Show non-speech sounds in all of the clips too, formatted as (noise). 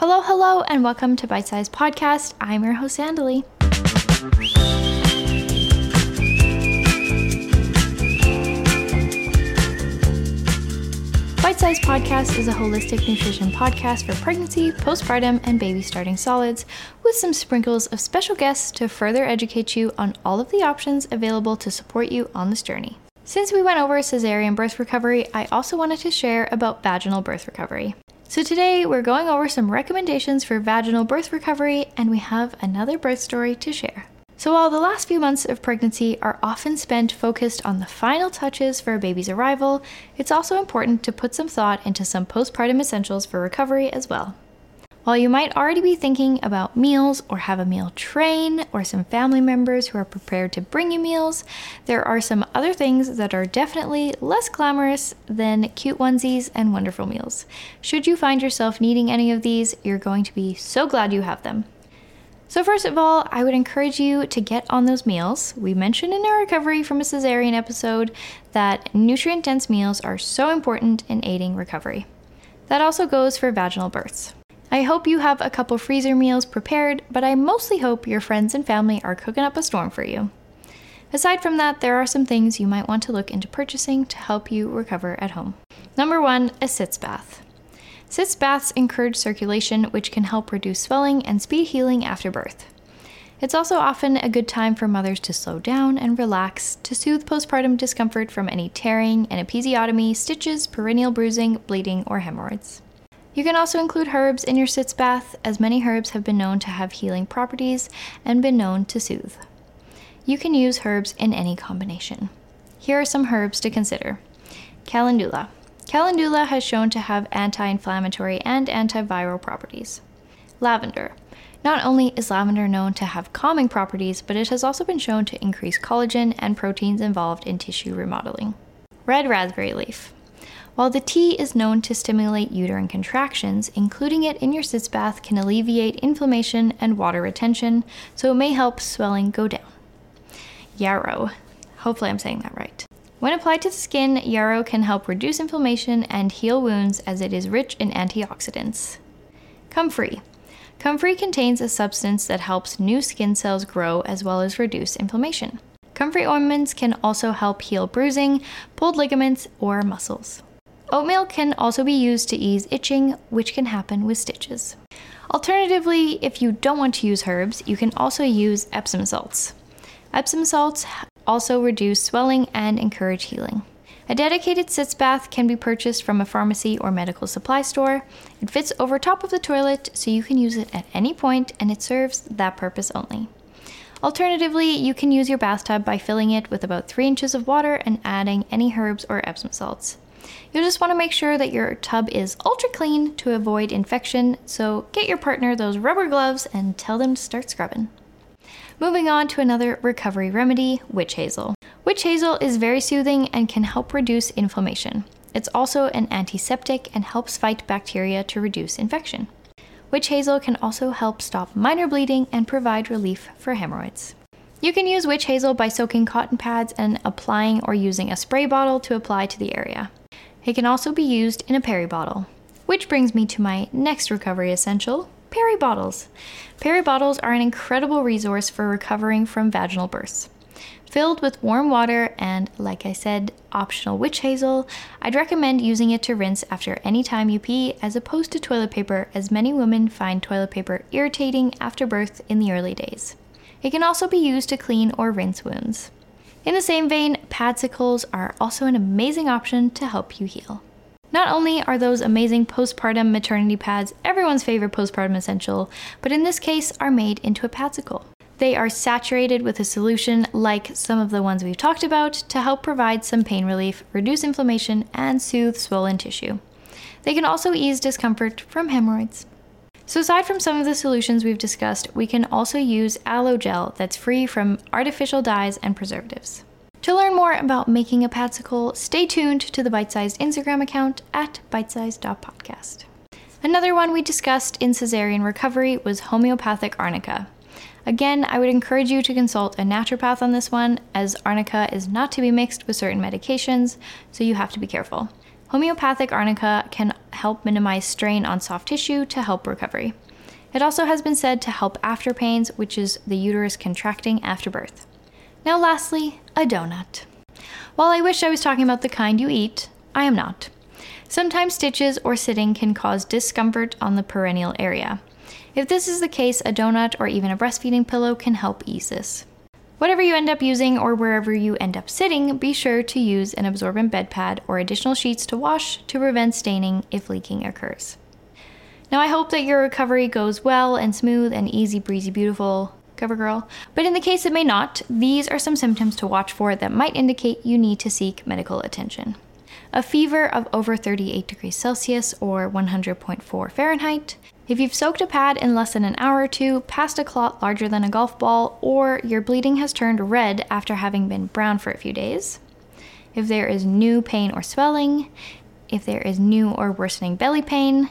Hello, hello, and welcome to Bite Sized Podcast. I'm your host, Andalee. Bite Sized Podcast is a holistic nutrition podcast for pregnancy, postpartum, and baby starting solids, with some sprinkles of special guests to further educate you on all of the options available to support you on this journey. Since we went over cesarean birth recovery, I also wanted to share about vaginal birth recovery. So, today we're going over some recommendations for vaginal birth recovery, and we have another birth story to share. So, while the last few months of pregnancy are often spent focused on the final touches for a baby's arrival, it's also important to put some thought into some postpartum essentials for recovery as well. While you might already be thinking about meals or have a meal train or some family members who are prepared to bring you meals, there are some other things that are definitely less glamorous than cute onesies and wonderful meals. Should you find yourself needing any of these, you're going to be so glad you have them. So, first of all, I would encourage you to get on those meals. We mentioned in our recovery from a cesarean episode that nutrient dense meals are so important in aiding recovery. That also goes for vaginal births. I hope you have a couple freezer meals prepared, but I mostly hope your friends and family are cooking up a storm for you. Aside from that, there are some things you might want to look into purchasing to help you recover at home. Number one, a sitz bath. Sitz baths encourage circulation, which can help reduce swelling and speed healing after birth. It's also often a good time for mothers to slow down and relax to soothe postpartum discomfort from any tearing, an episiotomy, stitches, perineal bruising, bleeding, or hemorrhoids. You can also include herbs in your sitz bath, as many herbs have been known to have healing properties and been known to soothe. You can use herbs in any combination. Here are some herbs to consider Calendula. Calendula has shown to have anti inflammatory and antiviral properties. Lavender. Not only is lavender known to have calming properties, but it has also been shown to increase collagen and proteins involved in tissue remodeling. Red raspberry leaf. While the tea is known to stimulate uterine contractions, including it in your sitz bath can alleviate inflammation and water retention, so it may help swelling go down. Yarrow. Hopefully, I'm saying that right. When applied to the skin, yarrow can help reduce inflammation and heal wounds as it is rich in antioxidants. Comfrey. Comfrey contains a substance that helps new skin cells grow as well as reduce inflammation. Comfrey ointments can also help heal bruising, pulled ligaments, or muscles. Oatmeal can also be used to ease itching, which can happen with stitches. Alternatively, if you don't want to use herbs, you can also use Epsom salts. Epsom salts also reduce swelling and encourage healing. A dedicated sitz bath can be purchased from a pharmacy or medical supply store. It fits over top of the toilet, so you can use it at any point and it serves that purpose only. Alternatively, you can use your bathtub by filling it with about 3 inches of water and adding any herbs or Epsom salts. You'll just want to make sure that your tub is ultra clean to avoid infection, so get your partner those rubber gloves and tell them to start scrubbing. Moving on to another recovery remedy witch hazel. Witch hazel is very soothing and can help reduce inflammation. It's also an antiseptic and helps fight bacteria to reduce infection. Witch hazel can also help stop minor bleeding and provide relief for hemorrhoids. You can use witch hazel by soaking cotton pads and applying or using a spray bottle to apply to the area. It can also be used in a peri bottle. Which brings me to my next recovery essential peri bottles. Peri bottles are an incredible resource for recovering from vaginal births. Filled with warm water and, like I said, optional witch hazel, I'd recommend using it to rinse after any time you pee as opposed to toilet paper, as many women find toilet paper irritating after birth in the early days. It can also be used to clean or rinse wounds. In the same vein, padsicles are also an amazing option to help you heal. Not only are those amazing postpartum maternity pads everyone's favorite postpartum essential, but in this case are made into a padsicle. They are saturated with a solution like some of the ones we've talked about to help provide some pain relief, reduce inflammation, and soothe swollen tissue. They can also ease discomfort from hemorrhoids. So, aside from some of the solutions we've discussed, we can also use aloe gel that's free from artificial dyes and preservatives. To learn more about making a padsicle, stay tuned to the Bite Sized Instagram account at bitesized.podcast. Another one we discussed in cesarean recovery was homeopathic arnica. Again, I would encourage you to consult a naturopath on this one, as arnica is not to be mixed with certain medications, so you have to be careful. Homeopathic arnica can help minimize strain on soft tissue to help recovery. It also has been said to help after pains, which is the uterus contracting after birth. Now, lastly, a donut. While I wish I was talking about the kind you eat, I am not. Sometimes stitches or sitting can cause discomfort on the perineal area. If this is the case, a donut or even a breastfeeding pillow can help ease this. Whatever you end up using or wherever you end up sitting, be sure to use an absorbent bed pad or additional sheets to wash to prevent staining if leaking occurs. Now, I hope that your recovery goes well and smooth and easy breezy beautiful, CoverGirl. But in the case it may not, these are some symptoms to watch for that might indicate you need to seek medical attention. A fever of over 38 degrees Celsius or 100.4 Fahrenheit, if you've soaked a pad in less than an hour or two, passed a clot larger than a golf ball, or your bleeding has turned red after having been brown for a few days, if there is new pain or swelling, if there is new or worsening belly pain,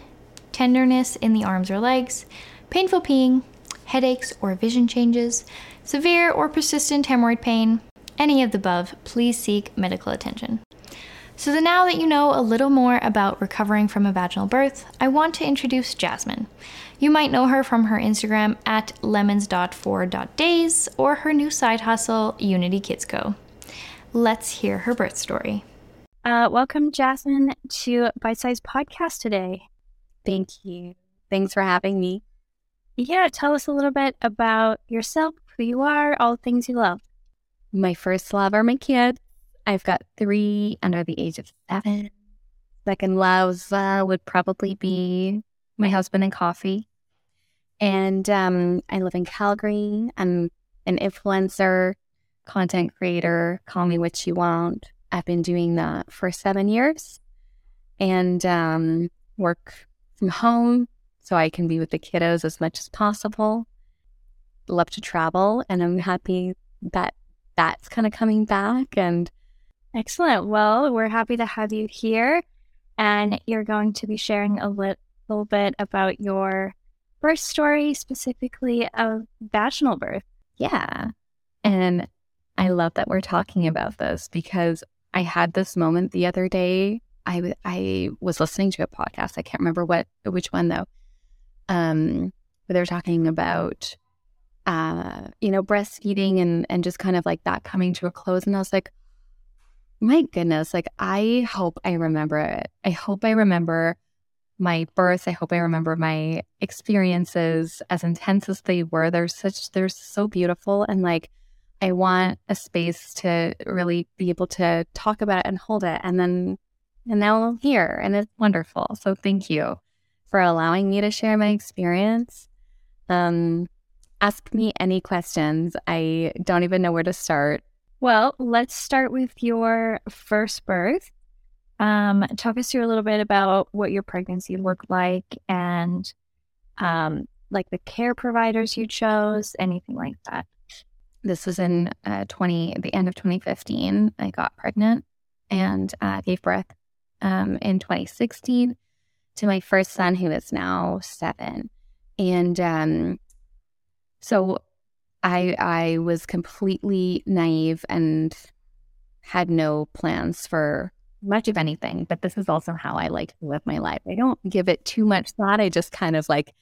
tenderness in the arms or legs, painful peeing, headaches or vision changes, severe or persistent hemorrhoid pain, any of the above, please seek medical attention. So, that now that you know a little more about recovering from a vaginal birth, I want to introduce Jasmin. You might know her from her Instagram at lemons.for.days or her new side hustle, Unity Kids Co. Let's hear her birth story. Uh, welcome, Jasmin, to Bite Sized Podcast today. Thank you. Thanks for having me. Yeah, tell us a little bit about yourself, who you are, all the things you love. My first love are my kids. I've got three under the age of seven. Second love uh, would probably be my husband and coffee. And um, I live in Calgary. I'm an influencer, content creator, call me what you want. I've been doing that for seven years and um, work from home so I can be with the kiddos as much as possible. Love to travel, and I'm happy that that's kind of coming back and Excellent. Well, we're happy to have you here. And you're going to be sharing a li- little bit about your birth story, specifically of vaginal birth. Yeah. And I love that we're talking about this because I had this moment the other day. I, I was listening to a podcast. I can't remember what which one though. Um, but they were talking about uh, you know, breastfeeding and and just kind of like that coming to a close. And I was like, my goodness, like I hope I remember it. I hope I remember my birth. I hope I remember my experiences as intense as they were. They're such, they're so beautiful. And like, I want a space to really be able to talk about it and hold it. And then, and now I'm here and it's wonderful. So thank you for allowing me to share my experience. Um, ask me any questions. I don't even know where to start. Well, let's start with your first birth. Um, talk us through a little bit about what your pregnancy looked like and um, like the care providers you chose, anything like that. This was in uh, 20, the end of 2015. I got pregnant and uh, gave birth um, in 2016 to my first son, who is now seven. And um, so I I was completely naive and had no plans for much of anything. But this is also how I like to live my life. I don't give it too much thought. I just kind of like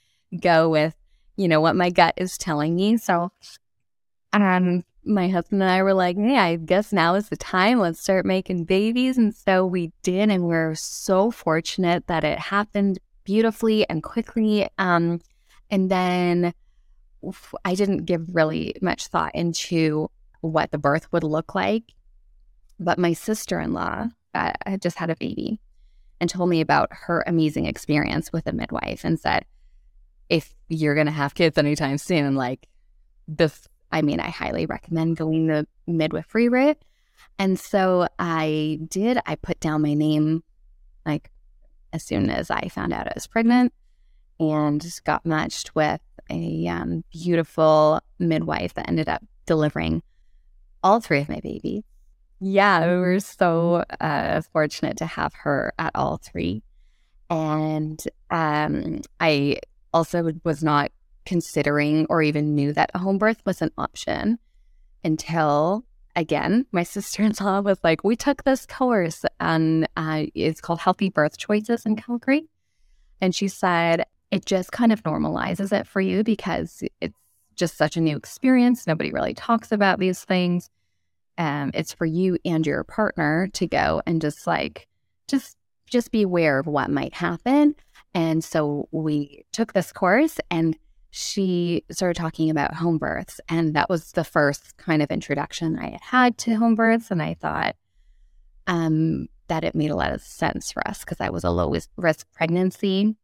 go with, you know, what my gut is telling me. So um my husband and I were like, yeah, I guess now is the time. Let's start making babies. And so we did. And we're so fortunate that it happened beautifully and quickly. Um, and then I didn't give really much thought into what the birth would look like. But my sister in law uh, had just had a baby and told me about her amazing experience with a midwife and said, if you're going to have kids anytime soon, like this, I mean, I highly recommend going the midwifery route. And so I did. I put down my name like as soon as I found out I was pregnant and got matched with a um, beautiful midwife that ended up delivering all three of my babies. Yeah, we were so uh, fortunate to have her at all three. And um, I also was not considering or even knew that a home birth was an option until again, my (laughs) sister in law was like, We took this course and uh, it's called Healthy Birth Choices in Calgary. And she said, It just kind of normalizes it for you because it's just such a new experience. Nobody really talks about these things. Um, it's for you and your partner to go and just like, just just be aware of what might happen. And so we took this course and she started talking about home births. And that was the first kind of introduction I had to home births. And I thought um, that it made a lot of sense for us because I was a low risk pregnancy.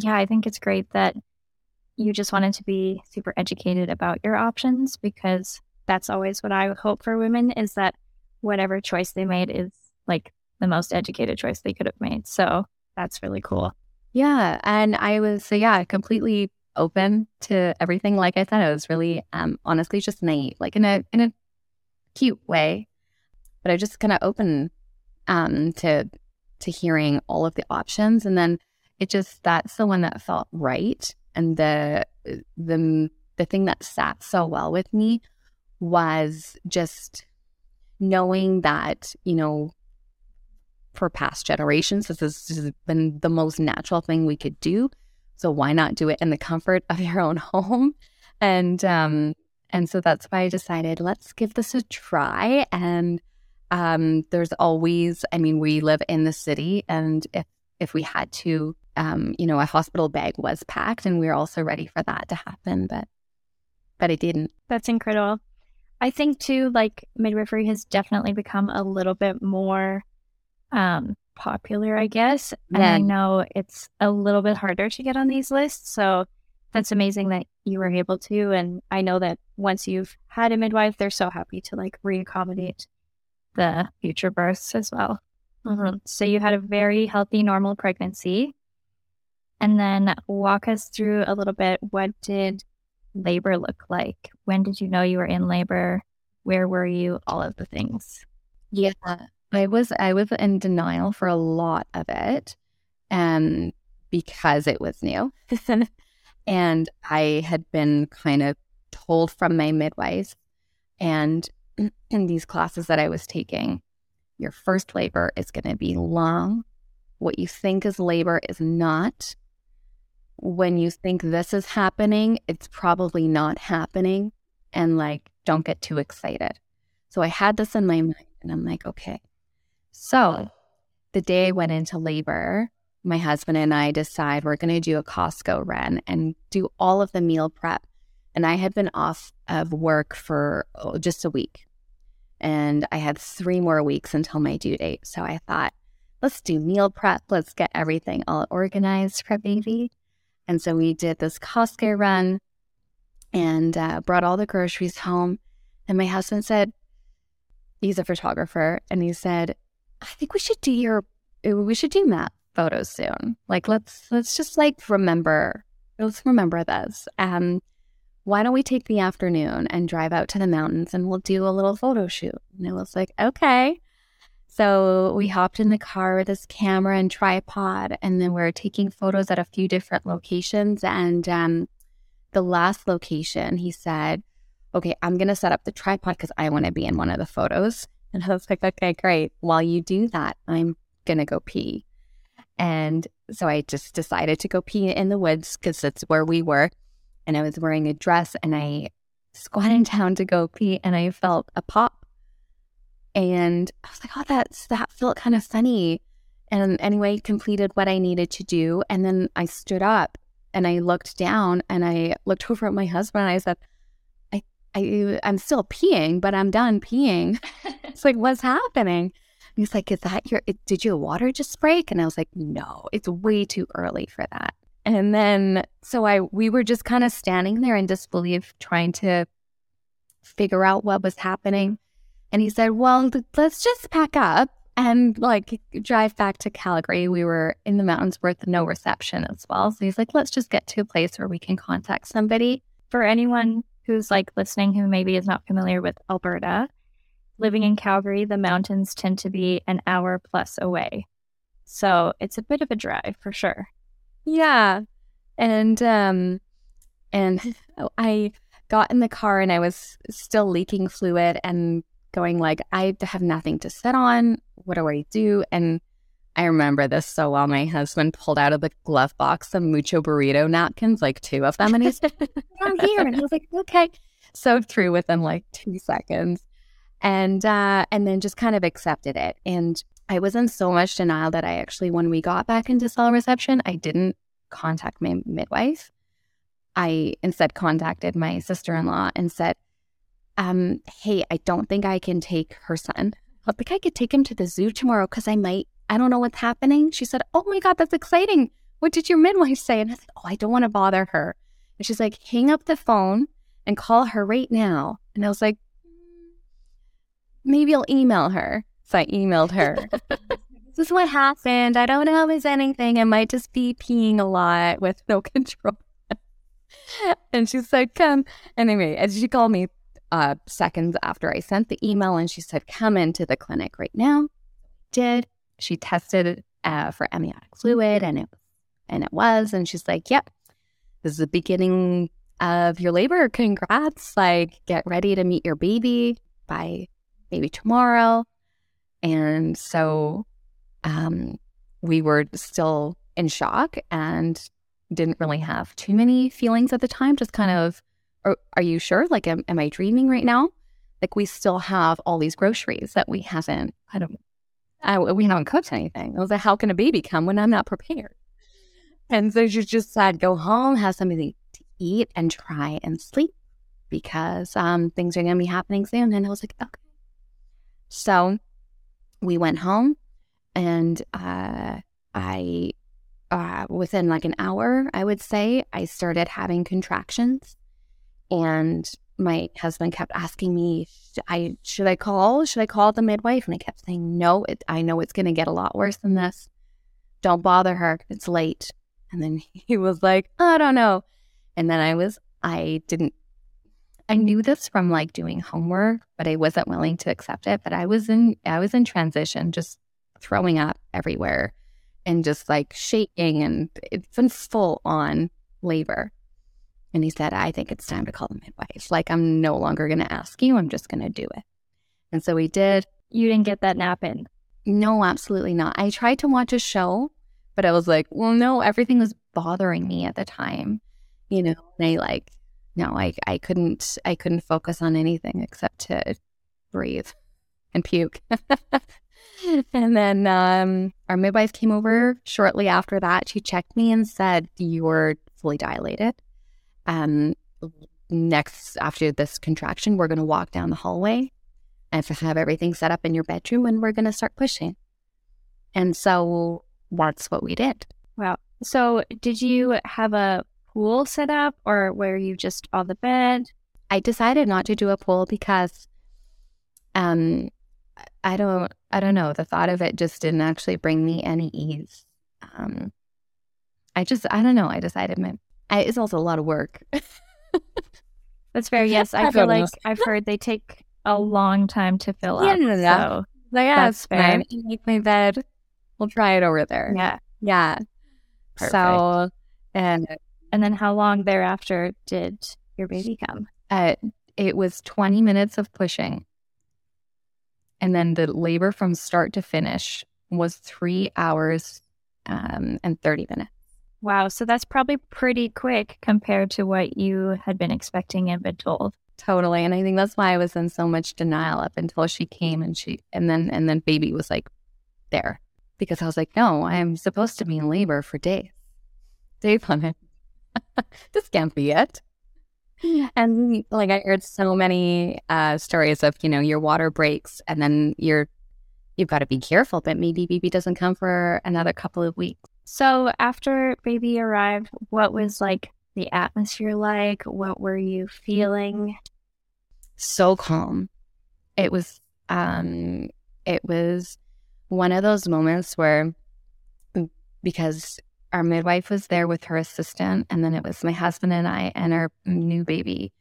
Yeah, I think it's great that you just wanted to be super educated about your options because that's always what I hope for women is that whatever choice they made is like the most educated choice they could have made. So that's really cool. Yeah. And I was, so yeah, completely open to everything. Like I said, I was really, um, honestly just naive, like in a, in a cute way, but I just kind of open, um, to, to hearing all of the options. And then it just, that's the one that felt right. And the, the, the thing that sat so well with me was just knowing that, you know, for past generations. This has been the most natural thing we could do. So why not do it in the comfort of your own (laughs) home? And um, and so that's why I decided let's give this a try. And um, there's always, I mean, we live in the city, and if if we had to, um, you know, a hospital bag was packed, and we were also ready for that to happen, but but it didn't. That's incredible. I think too, like midwifery has definitely become a little bit more um, popular, I guess. And I know it's a little bit harder to get on these lists. So that's amazing that you were able to. And I know that once you've had a midwife, they're so happy to like reaccommodate the future births as well. Mm-hmm. So you had a very healthy, normal pregnancy. And then walk us through a little bit what did labor look like? When did you know you were in labor? Where were you? All of the things. Yeah. I was I was in denial for a lot of it, um, because it was new, (laughs) and I had been kind of told from my midwife, and (clears throat) in these classes that I was taking, your first labor is going to be long. What you think is labor is not. When you think this is happening, it's probably not happening, and like don't get too excited. So I had this in my mind, and I'm like, okay so the day I went into labor, my husband and I decide we're going to do a Costco run and do all of the meal prep. And I had been off of work for oh, just a week. And I had three more weeks until my due date. So I thought, let's do meal prep. Let's get everything all organized for baby. And so we did this Costco run and uh, brought all the groceries home. And my husband said, he's a photographer, and he said, I think we should do your we should do map photos soon. Like let's let's just like remember let's remember this. Um why don't we take the afternoon and drive out to the mountains and we'll do a little photo shoot? And it was like, okay. So we hopped in the car with this camera and tripod, and then we are taking photos at a few different locations. And um, the last location, he said, okay, I'm going to set up the tripod because I want to be in one of the photos. And I was like, okay, great. While you do that, I'm going to go pee. And so I just decided to go pee in the woods because that's where we were. And I was wearing a dress and I squatted (laughs) down to go pee and I felt a pop. And I was like, oh, that's, that felt kind of funny. And anyway, completed what I needed to do. And then I stood up and I looked down and I looked over at my husband and I said, I, I'm still peeing, but I'm done peeing. (laughs) it's like, what's happening? And he's like, is that your, did your water just break? And I was like, no, it's way too early for that. And then, so I, we were just kind of standing there in disbelief, trying to figure out what was happening. And he said, well, let's just pack up and like drive back to Calgary. We were in the mountains with no reception as well. So he's like, let's just get to a place where we can contact somebody. For anyone who's like listening who maybe is not familiar with Alberta, living in Calgary, the mountains tend to be an hour plus away. So it's a bit of a drive for sure. Yeah. And um and (laughs) I got in the car and I was still leaking fluid and going like, I have nothing to sit on. What do I do? And I remember this so well. My husband pulled out of the glove box some mucho burrito napkins, like two of them, and he said, "Down here." And I was like, "Okay." So through within like two seconds, and uh, and then just kind of accepted it. And I was in so much denial that I actually, when we got back into cell reception, I didn't contact my midwife. I instead contacted my sister in law and said, um, "Hey, I don't think I can take her son. I think I could take him to the zoo tomorrow because I might I don't know what's happening. She said, Oh my God, that's exciting. What did your midwife say? And I said, Oh, I don't want to bother her. And she's like, Hang up the phone and call her right now. And I was like, Maybe I'll email her. So I emailed her. (laughs) this is what happened. I don't know if it's anything. I might just be peeing a lot with no (laughs) control. and she said, Come. Anyway, and she called me uh, seconds after I sent the email and she said, Come into the clinic right now. Did she tested uh, for amniotic fluid and it and it was and she's like yep this is the beginning of your labor congrats like get ready to meet your baby by maybe tomorrow and so um, we were still in shock and didn't really have too many feelings at the time just kind of are, are you sure like am, am i dreaming right now like we still have all these groceries that we haven't I don't I, we haven't cooked anything. I was like, how can a baby come when I'm not prepared? And so she just said, go home, have something to eat, and try and sleep because um, things are going to be happening soon. And I was like, okay. So we went home, and uh, I, uh, within like an hour, I would say, I started having contractions. And my husband kept asking me, I should I call? Should I call the midwife? And I kept saying, no, it, I know it's going to get a lot worse than this. Don't bother her. It's late. And then (laughs) he was like, I don't know. And then I was, I didn't, I knew this from like doing homework, but I wasn't willing to accept it. But I was in, I was in transition, just throwing up everywhere and just like shaking and it's been full on labor. And he said, I think it's time to call the midwife. Like, I'm no longer going to ask you. I'm just going to do it. And so we did. You didn't get that nap in? No, absolutely not. I tried to watch a show, but I was like, well, no, everything was bothering me at the time. You know, and I like, no, I, I couldn't, I couldn't focus on anything except to breathe and puke. (laughs) and then um, our midwife came over shortly after that. She checked me and said, You're fully dilated um, next after this contraction, we're going to walk down the hallway and have everything set up in your bedroom and we're going to start pushing. And so that's what we did. Wow. So did you have a pool set up or were you just on the bed? I decided not to do a pool because um I don't I don't know, the thought of it just didn't actually bring me any ease. Um I just I don't know, I decided my I, it's also a lot of work. (laughs) That's fair. Yes, I, (laughs) I feel like I've heard they take a long time to fill yeah, up. Yeah, so like, yeah, that's fair. Make my bed. We'll try it over there. Yeah, yeah. Perfect. So, and and then how long thereafter did your baby come? Uh, it was twenty minutes of pushing, and then the labor from start to finish was three hours um, and thirty minutes. Wow. So that's probably pretty quick compared to what you had been expecting and been told. Totally. And I think that's why I was in so much denial up until she came and she, and then, and then baby was like there because I was like, no, I am supposed to be in labor for days. Days on it. (laughs) this can't be it. And like I heard so many uh, stories of, you know, your water breaks and then you're, you've got to be careful that maybe baby doesn't come for another couple of weeks. So after baby arrived, what was like the atmosphere like? What were you feeling? So calm. It was um it was one of those moments where because our midwife was there with her assistant and then it was my husband and I and our new baby.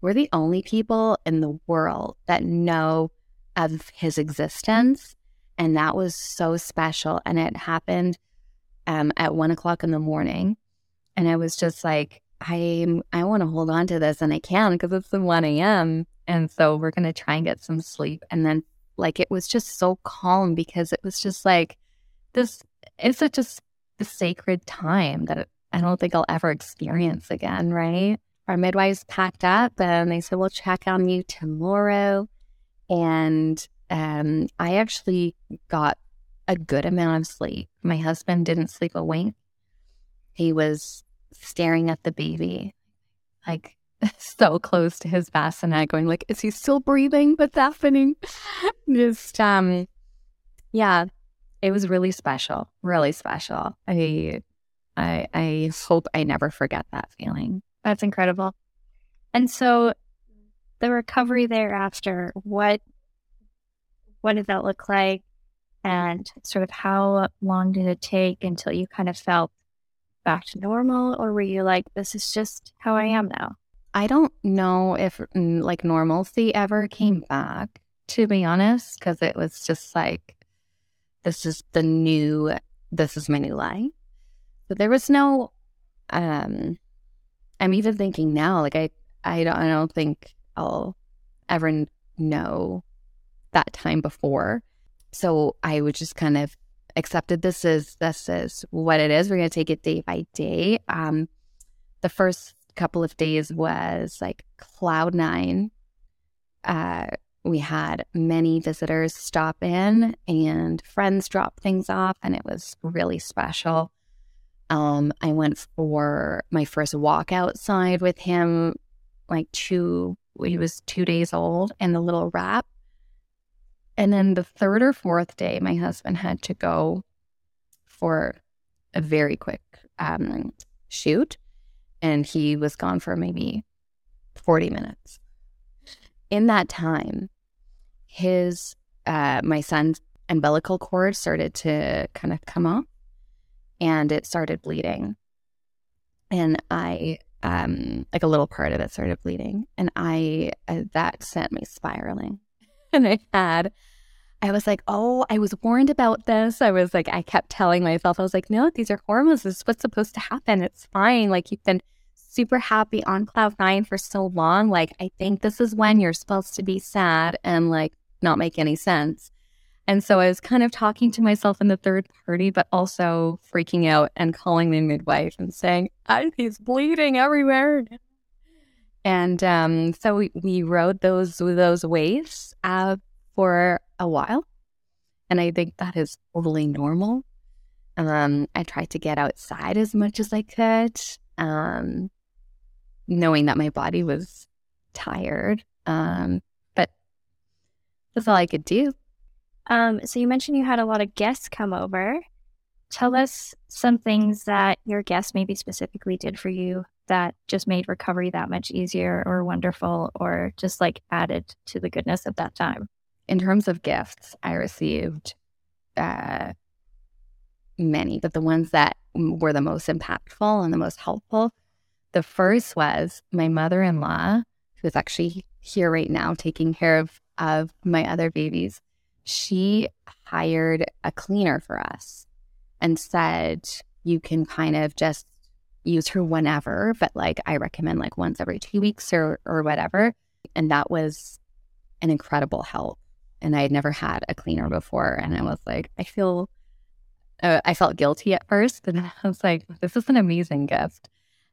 We're the only people in the world that know of his existence and that was so special and it happened um, at one o'clock in the morning. And I was just like, I I want to hold on to this and I can because it's the 1 a.m. And so we're going to try and get some sleep. And then, like, it was just so calm because it was just like this, it's such a, a sacred time that I don't think I'll ever experience again, right? Our midwives packed up and they said, We'll check on you tomorrow. And um, I actually got a good amount of sleep. My husband didn't sleep a wink. He was staring at the baby, like (laughs) so close to his bassinet, going like, "Is he still breathing? What's happening?" (laughs) Just um, yeah, it was really special, really special. I, I, I hope I never forget that feeling. That's incredible. And so, the recovery thereafter, what, what did that look like? and sort of how long did it take until you kind of felt back to normal or were you like this is just how i am now i don't know if mm, like normalcy ever came back to be honest because it was just like this is the new this is my new life but there was no um i'm even thinking now like i i don't i don't think i'll ever know that time before so I would just kind of accepted this is this is what it is. We're gonna take it day by day. Um, the first couple of days was like cloud nine. Uh, we had many visitors stop in and friends drop things off, and it was really special. Um, I went for my first walk outside with him, like two. He was two days old, and the little wrap and then the third or fourth day, my husband had to go for a very quick um, shoot, and he was gone for maybe 40 minutes. In that time, his, uh, my son's umbilical cord started to kind of come off and it started bleeding. And I, um, like a little part of it started bleeding. And I, uh, that sent me spiraling. (laughs) and I had, I was like, oh, I was warned about this. I was like, I kept telling myself, I was like, no, these are hormones. This is what's supposed to happen. It's fine. Like, you've been super happy on cloud nine for so long. Like, I think this is when you're supposed to be sad and like not make any sense. And so I was kind of talking to myself in the third party, but also freaking out and calling the midwife and saying, he's bleeding everywhere. And um, so we, we rode those those waves uh, for a while. And I think that is totally normal. Um, I tried to get outside as much as I could, um, knowing that my body was tired. Um, but that's all I could do. Um, so you mentioned you had a lot of guests come over. Tell us some things that your guests maybe specifically did for you that just made recovery that much easier or wonderful or just like added to the goodness of that time? In terms of gifts, I received uh, many, but the ones that were the most impactful and the most helpful, the first was my mother in law, who is actually here right now taking care of, of my other babies. She hired a cleaner for us and said, you can kind of just use her whenever, but like I recommend like once every two weeks or or whatever. And that was an incredible help. And I had never had a cleaner before. And I was like, I feel uh, I felt guilty at first, (laughs) but I was like, this is an amazing gift.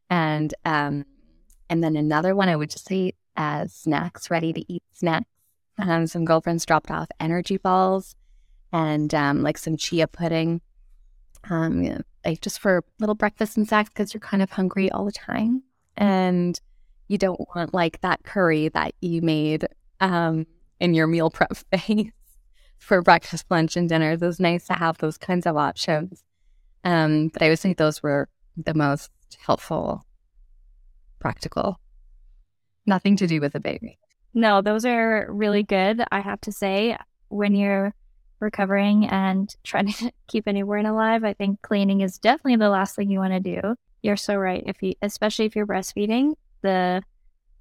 And um and then another one I would just say as snacks, ready to eat snacks. Um, some girlfriends dropped off energy balls and um, like some chia pudding um, like just for little breakfast and snacks because you're kind of hungry all the time and you don't want like that curry that you made um, in your meal prep (laughs) phase for breakfast, lunch, and dinner. Was nice to have those kinds of options. Um, but I would say those were the most helpful, practical. Nothing to do with the baby. No, those are really mm-hmm. good. I have to say, when you're recovering and trying (laughs) to keep a newborn alive, I think cleaning is definitely the last thing you want to do. You're so right. If you, especially if you're breastfeeding, the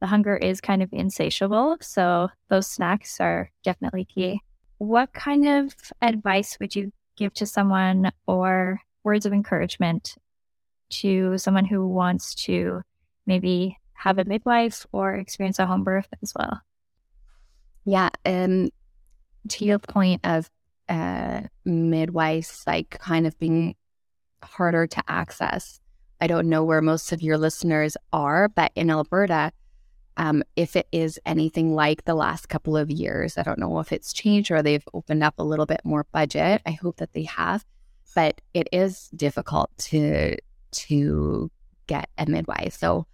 the hunger is kind of insatiable. So those snacks are definitely key. What kind of advice would you give to someone or words of encouragement to someone who wants to maybe have a midwife or experience a home birth as well. Yeah. And to your point of uh, midwives, like kind of being harder to access, I don't know where most of your listeners are, but in Alberta, um, if it is anything like the last couple of years, I don't know if it's changed or they've opened up a little bit more budget. I hope that they have, but it is difficult to to get a midwife. So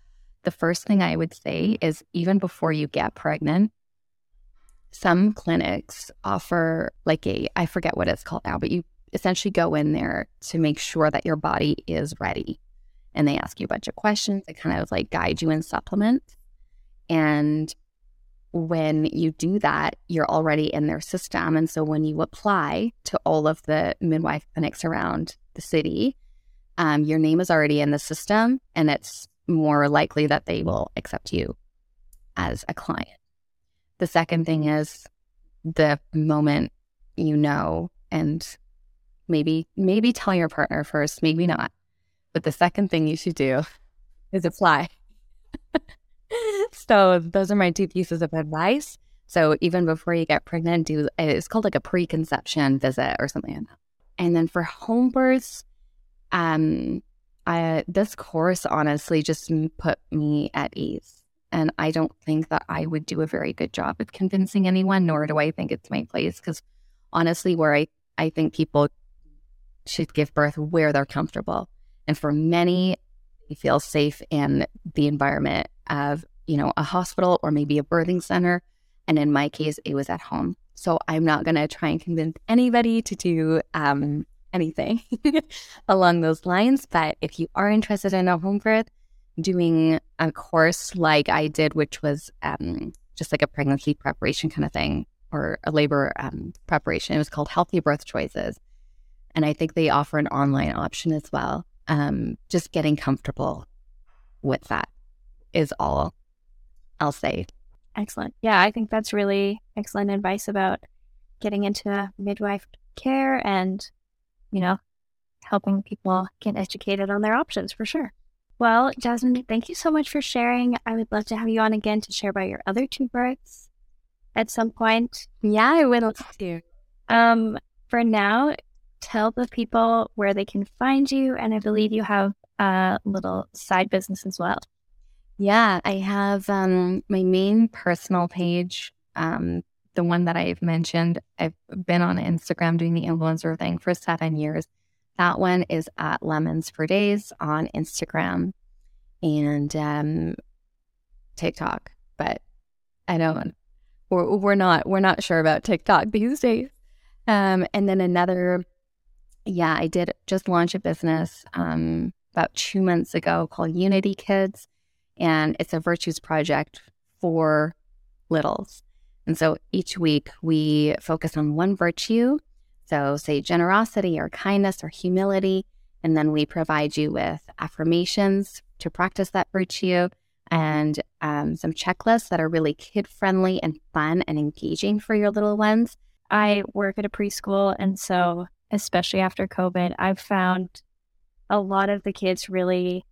the first thing I would say is even before you get pregnant, some clinics offer like a I forget what it's called now, but you essentially go in there to make sure that your body is ready. And they ask you a bunch of questions. They kind of like guide you in supplements. And when you do that, you're already in their system. And so when you apply to all of the midwife clinics around the city, um, your name is already in the system and it's more likely that they will accept you as a client. The second thing is the moment you know and maybe maybe tell your partner first, maybe not. But the second thing you should do is apply. (laughs) so those are my two pieces of advice. So even before you get pregnant, do it's called like a preconception visit or something like that. And then for home births, um, I, this course honestly just put me at ease. And I don't think that I would do a very good job of convincing anyone, nor do I think it's my place. Because honestly, where I, I think people should give birth where they're comfortable. And for many, they feel safe in the environment of, you know, a hospital or maybe a birthing center. And in my case, it was at home. So I'm not going to try and convince anybody to do um, anything (laughs) along those lines. But if you are interested in a home birth, doing a course like I did, which was um, just like a pregnancy preparation kind of thing or a labor um, preparation, it was called Healthy Birth Choices. And I think they offer an online option as well. Um, just getting comfortable with that is all I'll say. Excellent. Yeah, I think that's really excellent advice about getting into midwife care and you know, helping people get educated on their options for sure. Well, Jasmin, thank you so much for sharing. I would love to have you on again to share about your other two births at some point. Yeah, I would love to. Um, for now, tell the people where they can find you, and I believe you have a little side business as well. Yeah, I have um, my main personal page um, the one that I've mentioned, I've been on Instagram doing the influencer thing for seven years. That one is at Lemons for Days on Instagram and um, TikTok. But I don't. We're, we're not we're not sure about TikTok these days. Um, and then another, yeah, I did just launch a business um, about two months ago called Unity Kids, and it's a virtues project for littles. And so each week we focus on one virtue. So, say generosity or kindness or humility. And then we provide you with affirmations to practice that virtue and um, some checklists that are really kid friendly and fun and engaging for your little ones. I work at a preschool. And so, especially after COVID, I've found a lot of the kids really,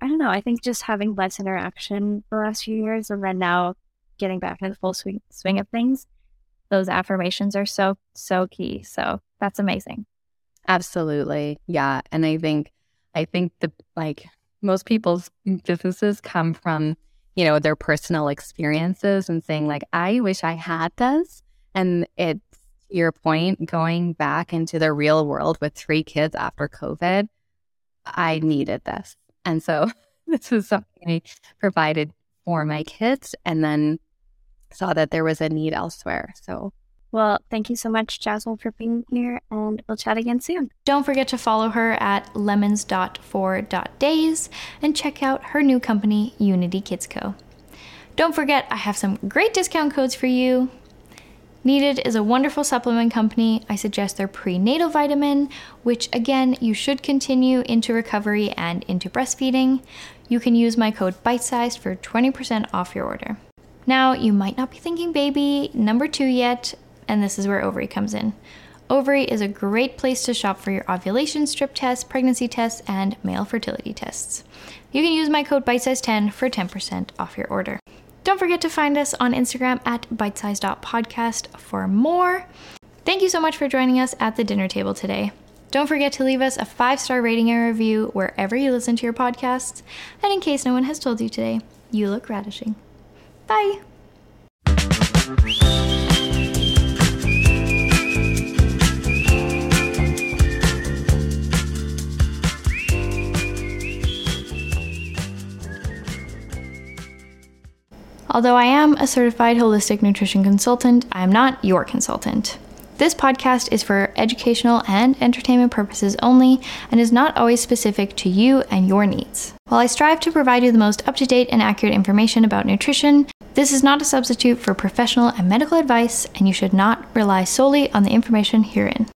I don't know, I think just having less interaction the last few years. And then now getting back in the full swing, swing of things, those affirmations are so, so key. So that's amazing. Absolutely. Yeah. And I think, I think the like most people's businesses come from, you know, their personal experiences and saying, like, I wish I had this. And it's your point, going back into the real world with three kids after COVID, I needed this. And so (laughs) this was something I provided for my kids. And then saw that there was a need elsewhere. So well, thank you so much, Jasmin, for being here, and we'll chat again soon. Don't forget to follow her at lemons.for.days and check out her new company, Unity Kids Co. Don't forget, I have some great discount codes for you. Needed is a wonderful supplement company. I suggest their prenatal vitamin, which again, you should continue into recovery and into breastfeeding. You can use my code bite sized for 20% off your order. Now, you might not be thinking baby number two yet, and this is where Ovry comes in. Ovry is a great place to shop for your ovulation strip tests, pregnancy tests, and male fertility tests. You can use my code BITESIZED10 for 10% off your order. Don't forget to find us on Instagram at bitesized.podcast for more. Thank you so much for joining us at the dinner table today. Don't forget to leave us a five star rating and review wherever you listen to your podcasts. And in case no one has told you today, you look radishing. Bye. Although I am a certified holistic nutrition consultant, I am not your consultant. This podcast is for educational and entertainment purposes only and is not always specific to you and your needs. While I strive to provide you the most up to date and accurate information about nutrition, this is not a substitute for professional and medical advice, and you should not rely solely on the information herein.